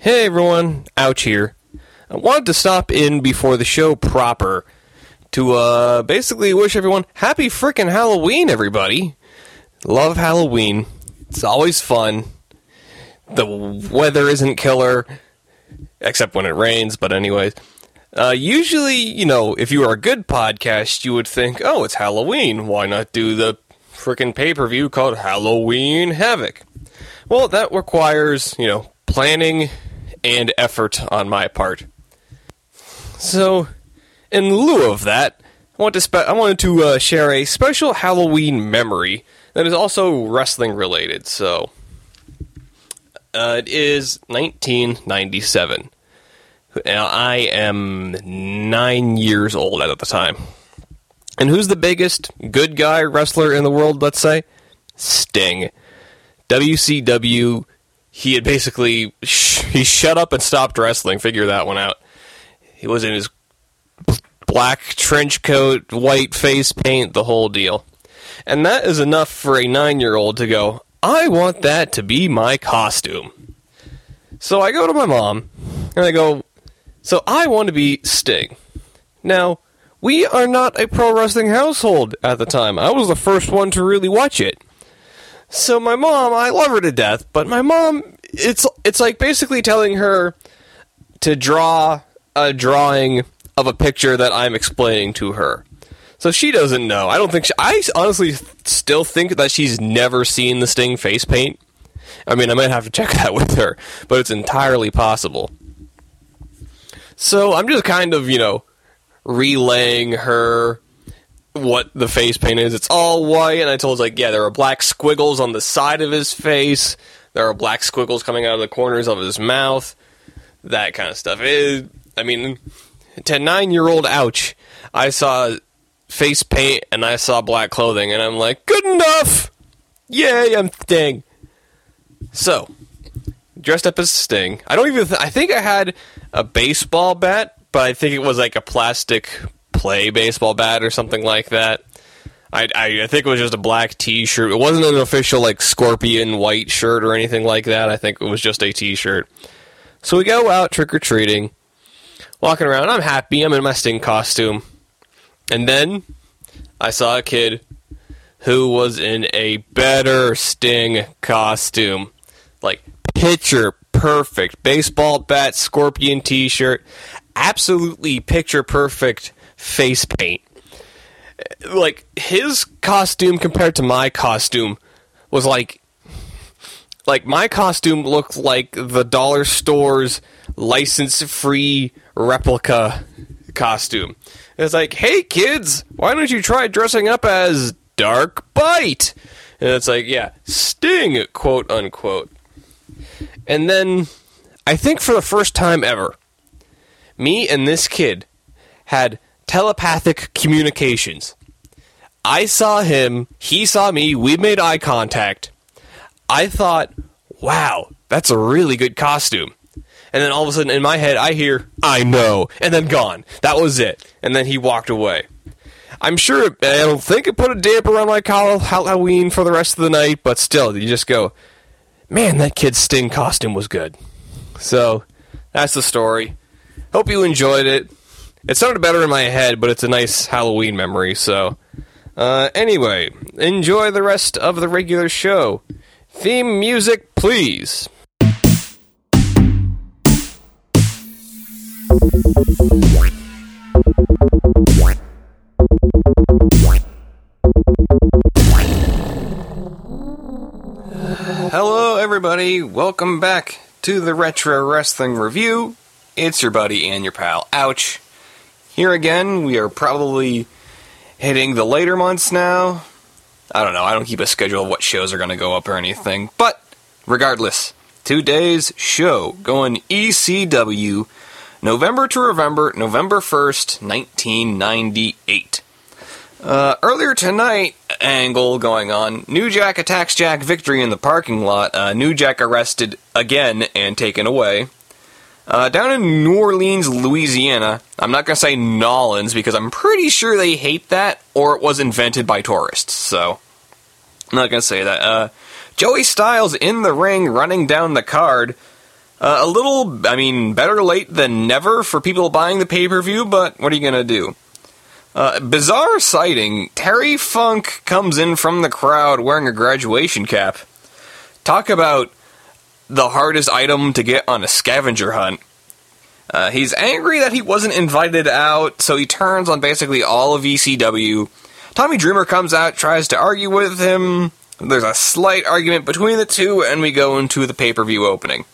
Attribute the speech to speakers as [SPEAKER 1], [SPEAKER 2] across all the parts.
[SPEAKER 1] Hey everyone, Ouch here. I wanted to stop in before the show proper to uh, basically wish everyone happy frickin' Halloween, everybody. Love Halloween. It's always fun. The weather isn't killer, except when it rains, but anyways. Uh, usually, you know, if you are a good podcast, you would think, oh, it's Halloween. Why not do the frickin' pay per view called Halloween Havoc? Well, that requires, you know, planning and effort on my part. So, in lieu of that, I want to spe- I wanted to uh, share a special Halloween memory that is also wrestling related. So, uh, it is 1997. Now, I am nine years old at the time. And who's the biggest good guy wrestler in the world, let's say? Sting. WCW, he had basically sh- he shut up and stopped wrestling. Figure that one out. He was in his black trench coat, white face paint, the whole deal. And that is enough for a nine year old to go, I want that to be my costume. So I go to my mom and I go, So I want to be Sting. Now, we are not a pro wrestling household at the time. I was the first one to really watch it. So my mom, I love her to death, but my mom, it's it's like basically telling her to draw a drawing of a picture that I'm explaining to her. So she doesn't know. I don't think she, I honestly still think that she's never seen the Sting face paint. I mean, I might have to check that with her, but it's entirely possible. So I'm just kind of, you know, relaying her what the face paint is. It's all white, and I told like, yeah, there are black squiggles on the side of his face. There are black squiggles coming out of the corners of his mouth. That kind of stuff. It, I mean, to nine year old ouch, I saw face paint and I saw black clothing, and I'm like, good enough! Yay, I'm Sting. So, dressed up as Sting. I don't even, th- I think I had a baseball bat, but I think it was like a plastic play baseball bat or something like that. I, I, I think it was just a black t shirt. It wasn't an official, like, scorpion white shirt or anything like that. I think it was just a t shirt. So we go out trick or treating walking around. I'm happy. I'm in my Sting costume. And then I saw a kid who was in a better Sting costume. Like, picture perfect. Baseball bat, scorpion t shirt. Absolutely picture perfect face paint. Like, his costume compared to my costume was like. Like, my costume looked like the dollar store's license free replica costume. It's like, hey kids, why don't you try dressing up as Dark Bite? And it's like, yeah, Sting, quote unquote. And then, I think for the first time ever, me and this kid had telepathic communications. I saw him, he saw me, we made eye contact. I thought, wow, that's a really good costume. And then all of a sudden in my head, I hear, I know, and then gone. That was it. And then he walked away. I'm sure, I don't think it put a damper on my Halloween for the rest of the night, but still, you just go, man, that kid's Sting costume was good. So, that's the story. Hope you enjoyed it. It sounded better in my head, but it's a nice Halloween memory, so. Uh, anyway, enjoy the rest of the regular show. Theme music, please. Hello, everybody. Welcome back to the Retro Wrestling Review. It's your buddy and your pal, Ouch. Here again, we are probably hitting the later months now. I don't know, I don't keep a schedule of what shows are going to go up or anything. But, regardless, today's show going ECW November to November, November 1st, 1998. Uh, earlier tonight, angle going on. New Jack attacks Jack Victory in the parking lot. Uh, New Jack arrested again and taken away. Uh, down in New Orleans, Louisiana, I'm not going to say Nolans because I'm pretty sure they hate that or it was invented by tourists, so I'm not going to say that. Uh, Joey Styles in the ring running down the card. Uh, a little, I mean, better late than never for people buying the pay per view, but what are you going to do? Uh, bizarre sighting. Terry Funk comes in from the crowd wearing a graduation cap. Talk about the hardest item to get on a scavenger hunt. Uh, he's angry that he wasn't invited out, so he turns on basically all of ECW. Tommy Dreamer comes out, tries to argue with him. There's a slight argument between the two, and we go into the pay per view opening.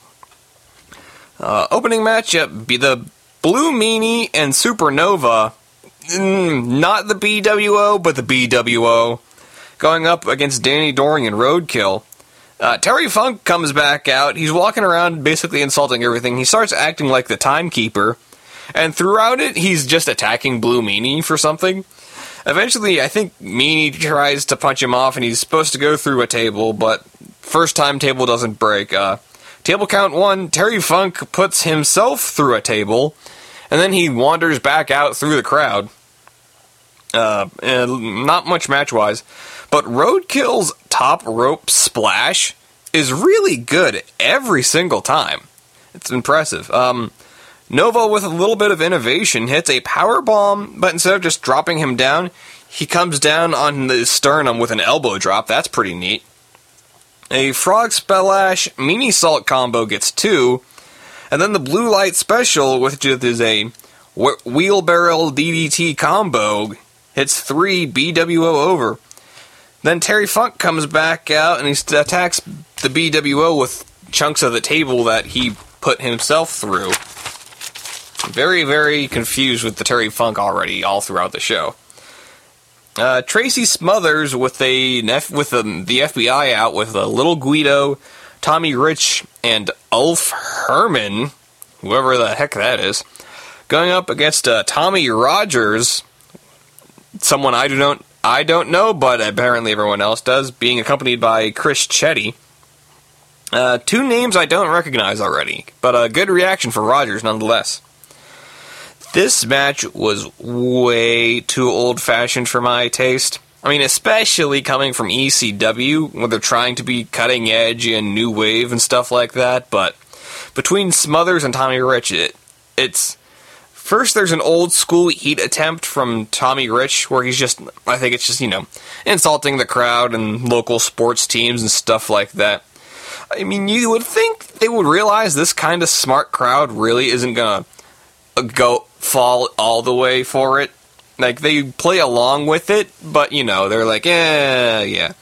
[SPEAKER 1] Uh, opening matchup be the Blue Meanie and Supernova. Mm, not the BWO, but the BWO. Going up against Danny Doring and Roadkill. Uh, Terry Funk comes back out. He's walking around basically insulting everything. He starts acting like the timekeeper. And throughout it, he's just attacking Blue Meanie for something. Eventually, I think Meanie tries to punch him off, and he's supposed to go through a table, but first time table doesn't break. Uh, table count one, Terry Funk puts himself through a table, and then he wanders back out through the crowd. Uh, not much match wise, but Roadkill's top rope splash is really good every single time. It's impressive. Um, Nova, with a little bit of innovation, hits a power bomb, but instead of just dropping him down, he comes down on the sternum with an elbow drop. That's pretty neat. A frog splash mini salt combo gets two, and then the blue light special, which is a wheelbarrow DDT combo, hits three BWO over. Then Terry Funk comes back out and he attacks the BWO with chunks of the table that he put himself through. Very, very confused with the Terry Funk already, all throughout the show. Uh, Tracy Smothers with a with the, the FBI out with a little Guido, Tommy Rich, and Ulf Herman, whoever the heck that is, going up against uh, Tommy Rogers, someone I do not I don't know, but apparently everyone else does, being accompanied by Chris Chetti. Uh, two names I don't recognize already, but a good reaction for Rogers nonetheless. This match was way too old fashioned for my taste. I mean, especially coming from ECW, where they're trying to be cutting edge and new wave and stuff like that, but between Smothers and Tommy Rich, it, it's. First, there's an old school heat attempt from Tommy Rich, where he's just, I think it's just, you know, insulting the crowd and local sports teams and stuff like that. I mean, you would think they would realize this kind of smart crowd really isn't gonna go fall all the way for it. Like they play along with it, but you know, they're like, eh, yeah.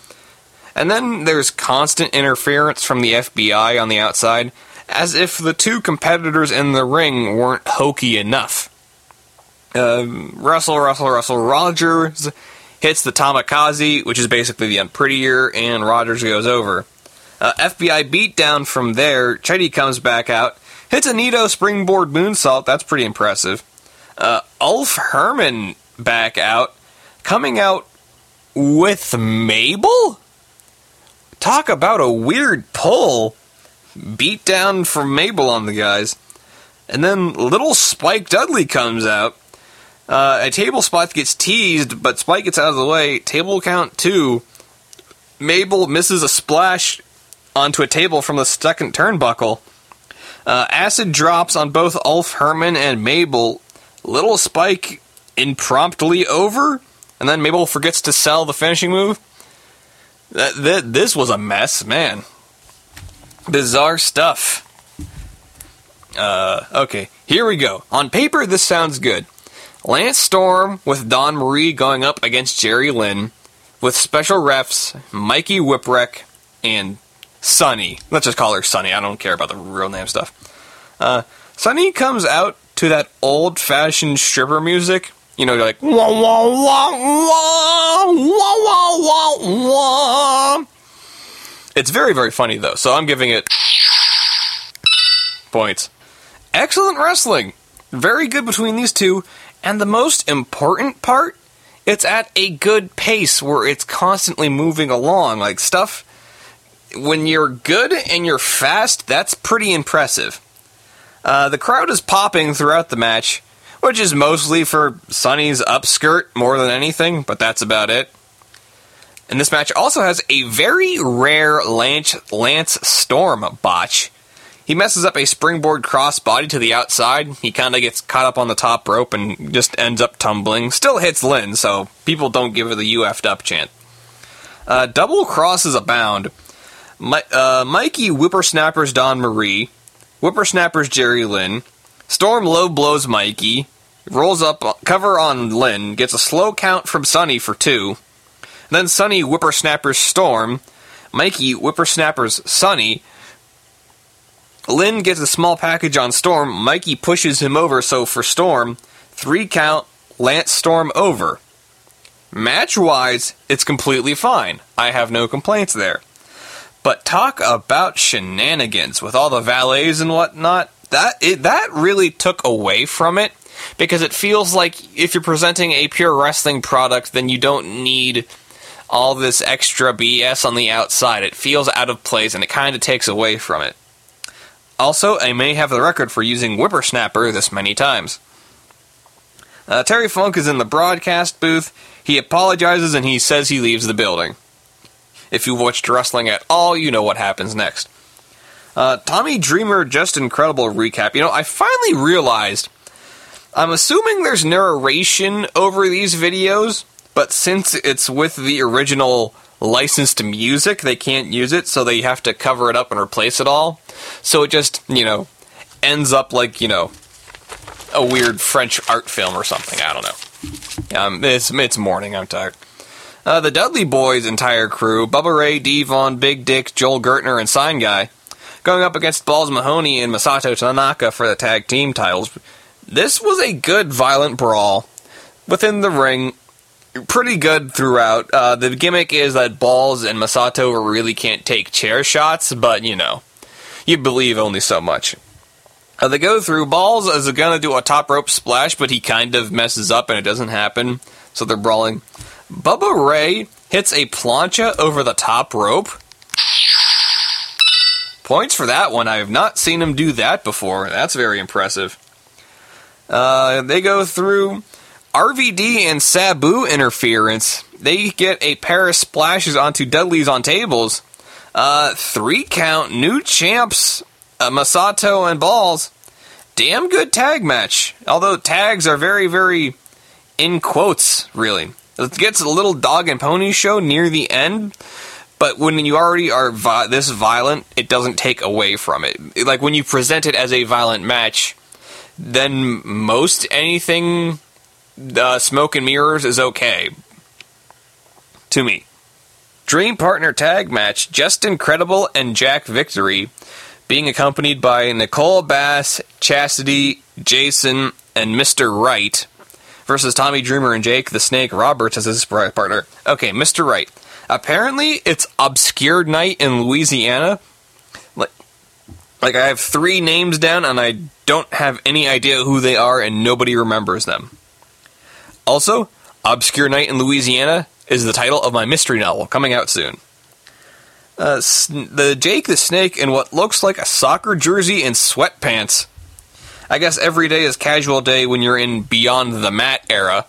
[SPEAKER 1] And then there's constant interference from the FBI on the outside, as if the two competitors in the ring weren't hokey enough. Uh, Russell, Russell, Russell Rogers hits the Tomikaze, which is basically the unprettier, and Rogers goes over. Uh, FBI beatdown from there. Chetti comes back out, hits a Nito springboard moonsault. That's pretty impressive. Uh, Ulf Herman back out, coming out with Mabel? Talk about a weird pull. Beat down from Mabel on the guys. And then little Spike Dudley comes out. Uh, a table spot gets teased, but Spike gets out of the way. Table count two. Mabel misses a splash onto a table from the second turnbuckle. Uh, acid drops on both Ulf Herman and Mabel, Little Spike impromptly over, and then Mabel forgets to sell the finishing move. That, that this was a mess, man. Bizarre stuff. Uh, okay, here we go. On paper, this sounds good. Lance Storm with Dawn Marie going up against Jerry Lynn, with special refs Mikey Whipwreck and Sunny. Let's just call her Sunny. I don't care about the real name stuff. Uh, Sunny comes out to that old fashioned stripper music. You know, like wah wah wah wah wah wah wah wah. It's very very funny though, so I'm giving it points. Excellent wrestling, very good between these two, and the most important part, it's at a good pace where it's constantly moving along. Like stuff, when you're good and you're fast, that's pretty impressive. Uh, the crowd is popping throughout the match, which is mostly for Sunny's upskirt more than anything, but that's about it. And this match also has a very rare Lance, Lance Storm botch. He messes up a springboard crossbody to the outside. He kind of gets caught up on the top rope and just ends up tumbling. Still hits Lynn, so people don't give her the UF'd up chant. Uh, double crosses abound. My, uh, Mikey whippersnappers Dawn Marie. Whippersnappers Jerry Lynn. Storm low blows Mikey. Rolls up cover on Lynn. Gets a slow count from Sunny for two. Then Sunny whippersnappers Storm. Mikey whippersnappers Sunny. Lynn gets a small package on Storm. Mikey pushes him over, so for Storm, three count, Lance Storm over. Match wise, it's completely fine. I have no complaints there. But talk about shenanigans with all the valets and whatnot. That it, that really took away from it because it feels like if you're presenting a pure wrestling product, then you don't need all this extra BS on the outside. It feels out of place and it kind of takes away from it. Also, I may have the record for using whippersnapper this many times. Uh, Terry Funk is in the broadcast booth. He apologizes and he says he leaves the building. If you've watched wrestling at all, you know what happens next. Uh, Tommy Dreamer, Justin Credible recap. You know, I finally realized. I'm assuming there's narration over these videos, but since it's with the original licensed music, they can't use it, so they have to cover it up and replace it all. So it just, you know, ends up like, you know, a weird French art film or something. I don't know. Um, it's, it's morning, I'm tired. Uh, the Dudley Boys' entire crew, Bubba Ray, Devon, Big Dick, Joel Gertner, and Sign Guy, going up against Balls Mahoney and Masato Tanaka for the tag team titles. This was a good violent brawl within the ring. Pretty good throughout. Uh, the gimmick is that Balls and Masato really can't take chair shots, but you know, you believe only so much. Uh, they go through. Balls is gonna do a top rope splash, but he kind of messes up and it doesn't happen, so they're brawling. Bubba Ray hits a plancha over the top rope. Points for that one. I have not seen him do that before. That's very impressive. Uh, they go through RVD and Sabu interference. They get a pair of splashes onto Dudley's on tables. Uh, three count, new champs, uh, Masato and Balls. Damn good tag match. Although tags are very, very in quotes, really. It gets a little dog and pony show near the end, but when you already are vi- this violent, it doesn't take away from it. Like when you present it as a violent match, then most anything uh, smoke and mirrors is okay to me. Dream partner tag match: Justin Credible and Jack Victory, being accompanied by Nicole Bass, Chastity, Jason, and Mr. Wright versus Tommy Dreamer and Jake the Snake Roberts as his partner. Okay, Mr. Wright. Apparently, it's Obscure Night in Louisiana. Like, like I have three names down, and I don't have any idea who they are, and nobody remembers them. Also, Obscure Night in Louisiana is the title of my mystery novel coming out soon. Uh, the Jake the Snake in what looks like a soccer jersey and sweatpants I guess every day is casual day when you're in Beyond the Mat era.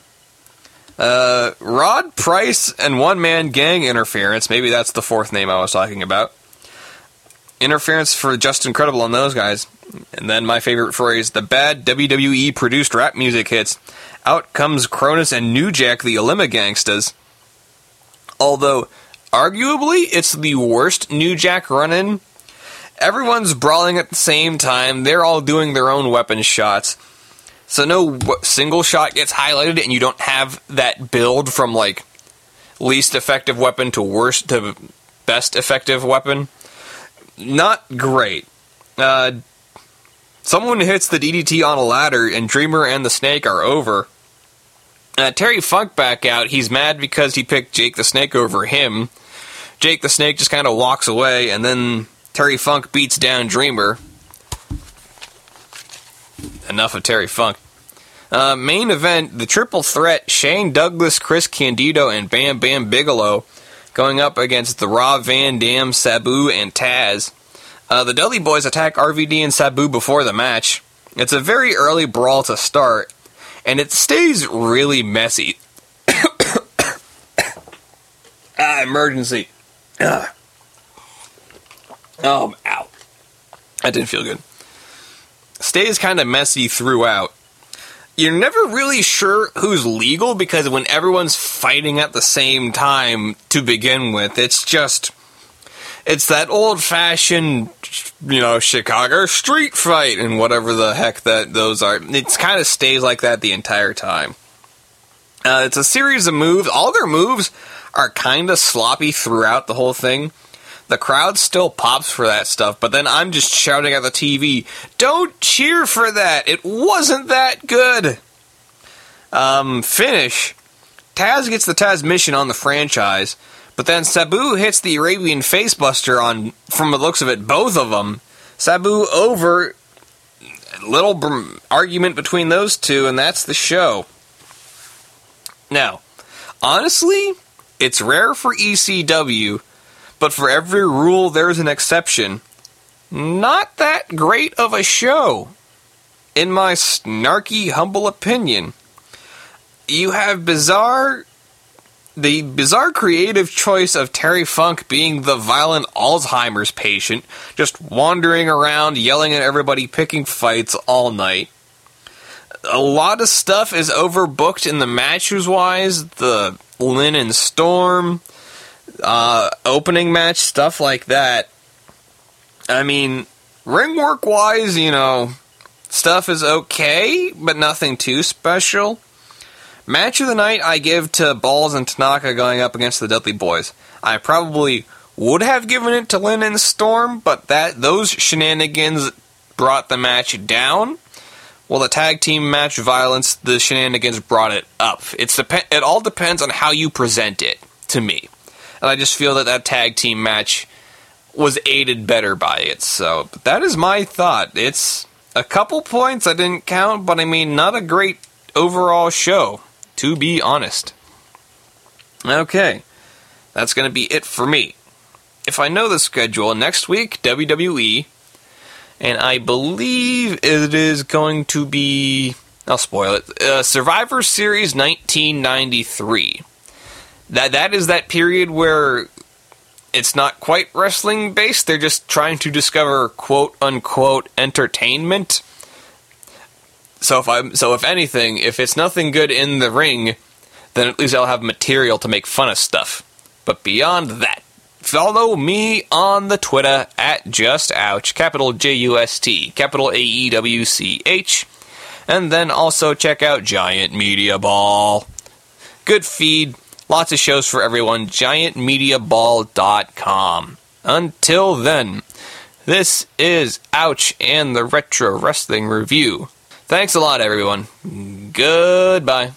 [SPEAKER 1] Uh, Rod Price and One Man Gang Interference. Maybe that's the fourth name I was talking about. Interference for Justin Credible on those guys. And then my favorite phrase the bad WWE produced rap music hits. Out comes Kronus and New Jack, the Alima Gangstas. Although, arguably, it's the worst New Jack run in everyone's brawling at the same time. They're all doing their own weapon shots. So no single shot gets highlighted, and you don't have that build from like least effective weapon to worst to best effective weapon. Not great. Uh, someone hits the DDT on a ladder, and Dreamer and the Snake are over. Uh, Terry Funk back out. He's mad because he picked Jake the Snake over him. Jake the Snake just kind of walks away, and then Terry Funk beats down Dreamer. Enough of Terry Funk. Uh, main event: the triple threat: Shane Douglas, Chris Candido, and Bam Bam Bigelow going up against the Rob Van Dam, Sabu, and Taz. Uh, the Dudley Boys attack RVD and Sabu before the match. It's a very early brawl to start, and it stays really messy. ah, emergency. Ah. Um, ow. That didn't feel good. Stays kind of messy throughout. You're never really sure who's legal because when everyone's fighting at the same time to begin with, it's just. It's that old fashioned, you know, Chicago street fight and whatever the heck that those are. It kind of stays like that the entire time. Uh, it's a series of moves. All their moves are kind of sloppy throughout the whole thing. The crowd still pops for that stuff, but then I'm just shouting at the TV, "Don't cheer for that! It wasn't that good." Um, finish. Taz gets the Tazmission on the franchise, but then Sabu hits the Arabian Facebuster on, from the looks of it, both of them. Sabu over. Little br- argument between those two, and that's the show. Now, honestly, it's rare for ECW, but for every rule, there's an exception. Not that great of a show, in my snarky, humble opinion. You have bizarre. The bizarre creative choice of Terry Funk being the violent Alzheimer's patient, just wandering around, yelling at everybody, picking fights all night a lot of stuff is overbooked in the matches wise. The Lynn and Storm, uh, opening match, stuff like that. I mean, ring work wise, you know, stuff is okay, but nothing too special. Match of the night I give to Balls and Tanaka going up against the Dudley Boys. I probably would have given it to Lynn and Storm, but that those shenanigans brought the match down. Well, the tag team match violence, the shenanigans brought it up. It's dep- it all depends on how you present it to me, and I just feel that that tag team match was aided better by it. So that is my thought. It's a couple points I didn't count, but I mean not a great overall show, to be honest. Okay, that's going to be it for me. If I know the schedule, next week WWE and I believe it is going to be. I'll spoil it. Uh, Survivor Series 1993. That that is that period where it's not quite wrestling based. They're just trying to discover quote unquote entertainment. So if I'm so if anything, if it's nothing good in the ring, then at least I'll have material to make fun of stuff. But beyond that, follow me on the Twitter at Just Ouch, capital J U S T, capital A E W C H, and then also check out Giant Media Ball. Good feed, lots of shows for everyone. GiantMediaBall.com. Until then, this is Ouch and the Retro Wrestling Review. Thanks a lot, everyone. Goodbye.